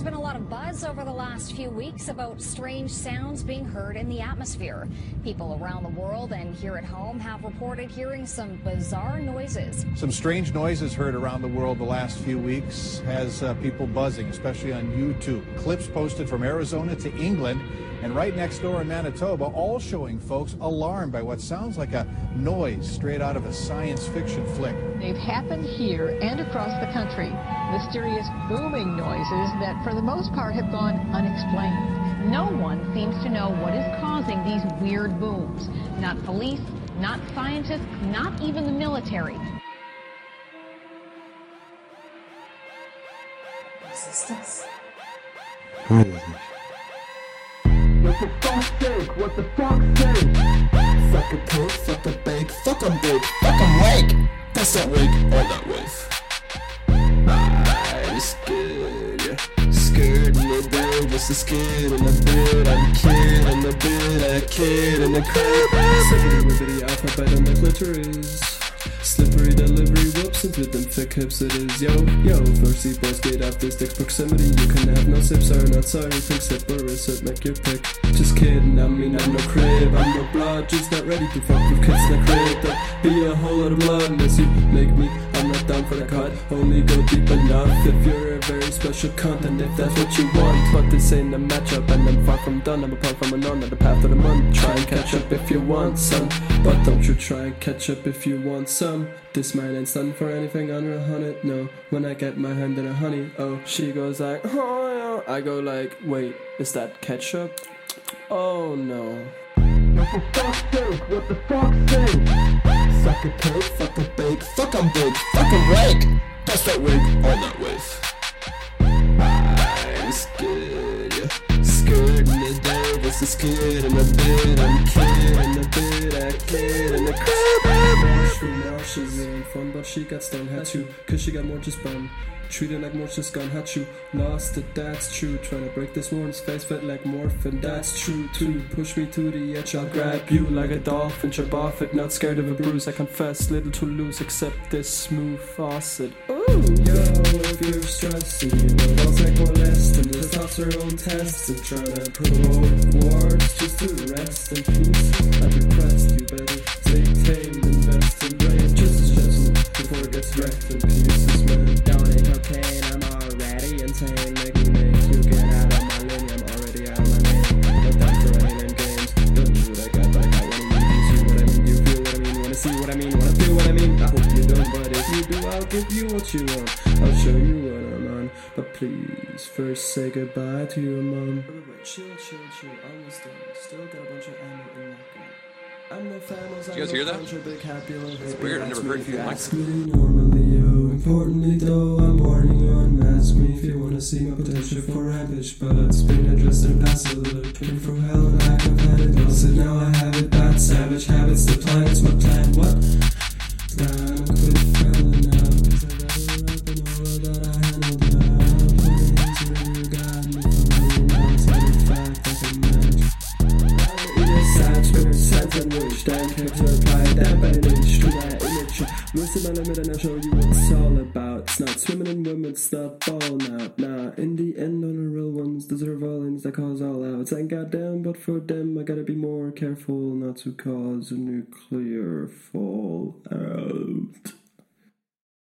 There's been a lot of buzz over the last few weeks about strange sounds being heard in the atmosphere. People around the world and here at home have reported hearing some bizarre noises. Some strange noises heard around the world the last few weeks has uh, people buzzing, especially on YouTube. Clips posted from Arizona to England and right next door in Manitoba, all showing folks alarmed by what sounds like a noise straight out of a science fiction flick. They've happened here and across the country. Mysterious booming noises that, for the most part, have gone unexplained. No one seems to know what is causing these weird booms. Not police, not scientists, not even the military. Resistance. What the fuck's sake? What the fuck's sake? A scared in the bed. I'm a kid in the bed, a kid in the crib. Second wibbity alphabet on the clitoris. Slippery delivery, whoops, into them thick hips it is. Yo, yo, thirsty boys get off this dick's proximity. You can have no sips, are not sorry, think sip or is it, make your pick. Just kidding, I mean, I'm no crib, I'm no blood, just not ready to fuck with kids in the crib. Be a whole lot of blood unless you make me, I'm not down for the cut. Only go deep enough if a special content, if that's what you want. But this ain't a matchup, and I'm far from done. I'm apart from a none on the path of the month. Try and catch up if you want some, but don't you try and catch up if you want some. This man ain't stunned for anything under a hundred, no. When I get my hand in a honey, oh, she goes like, oh, yeah. I go like, wait, is that ketchup? Oh no. What the fuck's sake? What the fuck's sake? Suck a toad, fuck a bake, fuck em big, fuck em rake. That's that wig, all that. Day, just a in the bed. I'm kid in the bed, a kid in the crib. True now she's ain't fun, but she got stung, had to, cause she got more just bum. Treated like more just gone, had you lost it, that's true. Trying to break this one's face, felt like morphin', that's true too. Push me to the edge, I'll grab you like a dolphin, jump off it, not scared of a bruise. I confess, little to lose, except this smooth faucet. Ooh, yo, if you're stressing, you know, I'll take more less than testosterone tests and try to provoke wars just to rest in peace. I request you better stay I'll give you what you want. I'll show you what I'm on. But please, first say goodbye to your mom. Wait, wait, wait, chill, chill, chill, almost done. Still got a bunch of ammo in that gun. I'm no famous, Did you guys hear that? It's weird, I've never heard anything like Ask me normally, yo. Importantly, though, I'm warning you, unmask me if you wanna see my potential for rampage. But it's been addressed in passive, Sad sandwich, damn character apply that bandage to my image. Most of my limit and I'll show you what it's all about. It's not swimming in women, it's not balling out. Nah, in the end, only real ones deserve all ends that cause all outs. And goddamn, but for them, I gotta be more careful not to cause a nuclear fallout.